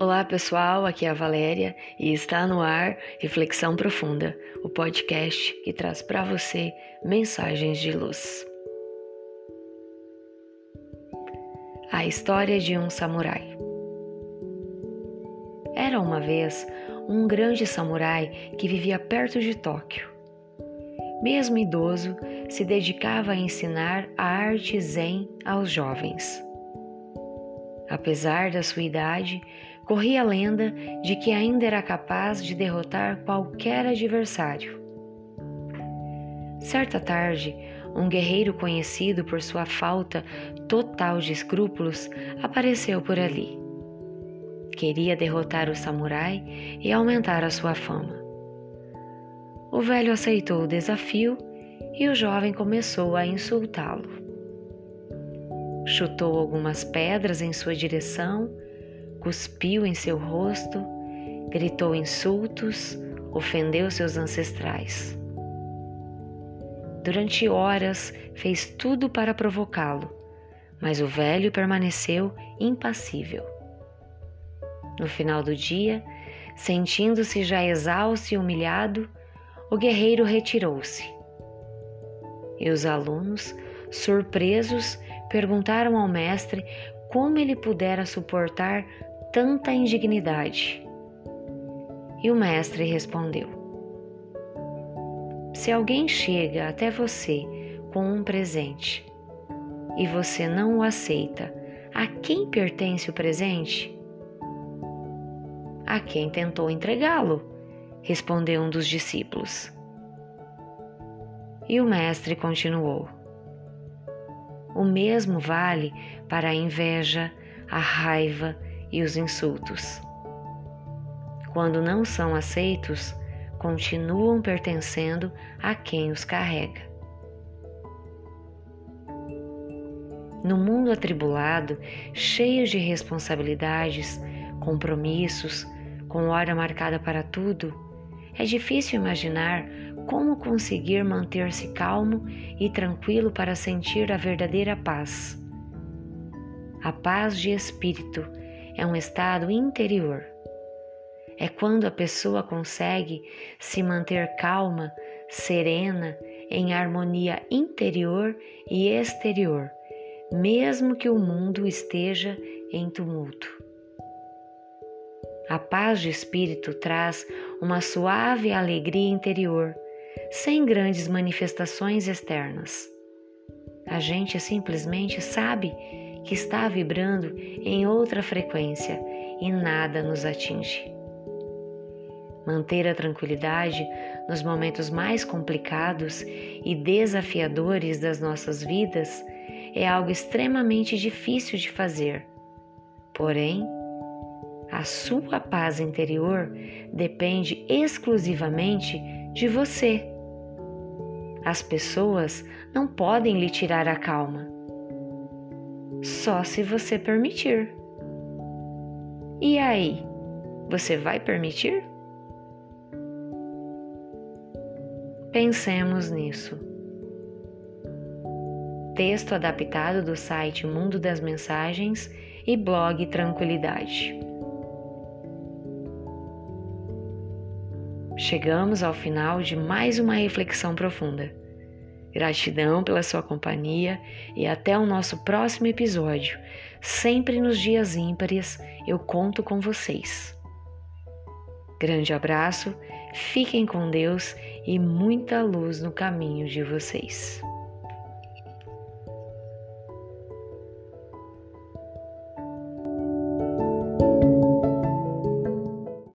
Olá pessoal, aqui é a Valéria e está no ar Reflexão Profunda, o podcast que traz para você mensagens de luz. A história de um samurai. Era uma vez um grande samurai que vivia perto de Tóquio. Mesmo idoso, se dedicava a ensinar a arte zen aos jovens. Apesar da sua idade, corria a lenda de que ainda era capaz de derrotar qualquer adversário. Certa tarde, um guerreiro conhecido por sua falta total de escrúpulos apareceu por ali. Queria derrotar o samurai e aumentar a sua fama. O velho aceitou o desafio e o jovem começou a insultá-lo. Chutou algumas pedras em sua direção cuspiu em seu rosto, gritou insultos, ofendeu seus ancestrais. Durante horas fez tudo para provocá-lo, mas o velho permaneceu impassível. No final do dia, sentindo-se já exausto e humilhado, o guerreiro retirou-se. E os alunos, surpresos, perguntaram ao mestre como ele pudera suportar tanta indignidade? E o mestre respondeu: Se alguém chega até você com um presente e você não o aceita, a quem pertence o presente? A quem tentou entregá-lo, respondeu um dos discípulos. E o mestre continuou: O mesmo vale para a inveja, a raiva e os insultos. Quando não são aceitos, continuam pertencendo a quem os carrega. No mundo atribulado, cheio de responsabilidades, compromissos, com hora marcada para tudo, é difícil imaginar como conseguir manter-se calmo e tranquilo para sentir a verdadeira paz. A paz de espírito é um estado interior. É quando a pessoa consegue se manter calma, serena, em harmonia interior e exterior, mesmo que o mundo esteja em tumulto. A paz de espírito traz uma suave alegria interior, sem grandes manifestações externas. A gente simplesmente sabe que está vibrando em outra frequência e nada nos atinge. Manter a tranquilidade nos momentos mais complicados e desafiadores das nossas vidas é algo extremamente difícil de fazer. Porém, a sua paz interior depende exclusivamente de você. As pessoas não podem lhe tirar a calma só se você permitir. E aí, você vai permitir? Pensemos nisso. Texto adaptado do site Mundo das Mensagens e blog Tranquilidade. Chegamos ao final de mais uma reflexão profunda. Gratidão pela sua companhia e até o nosso próximo episódio. Sempre nos dias ímpares eu conto com vocês. Grande abraço, fiquem com Deus e muita luz no caminho de vocês.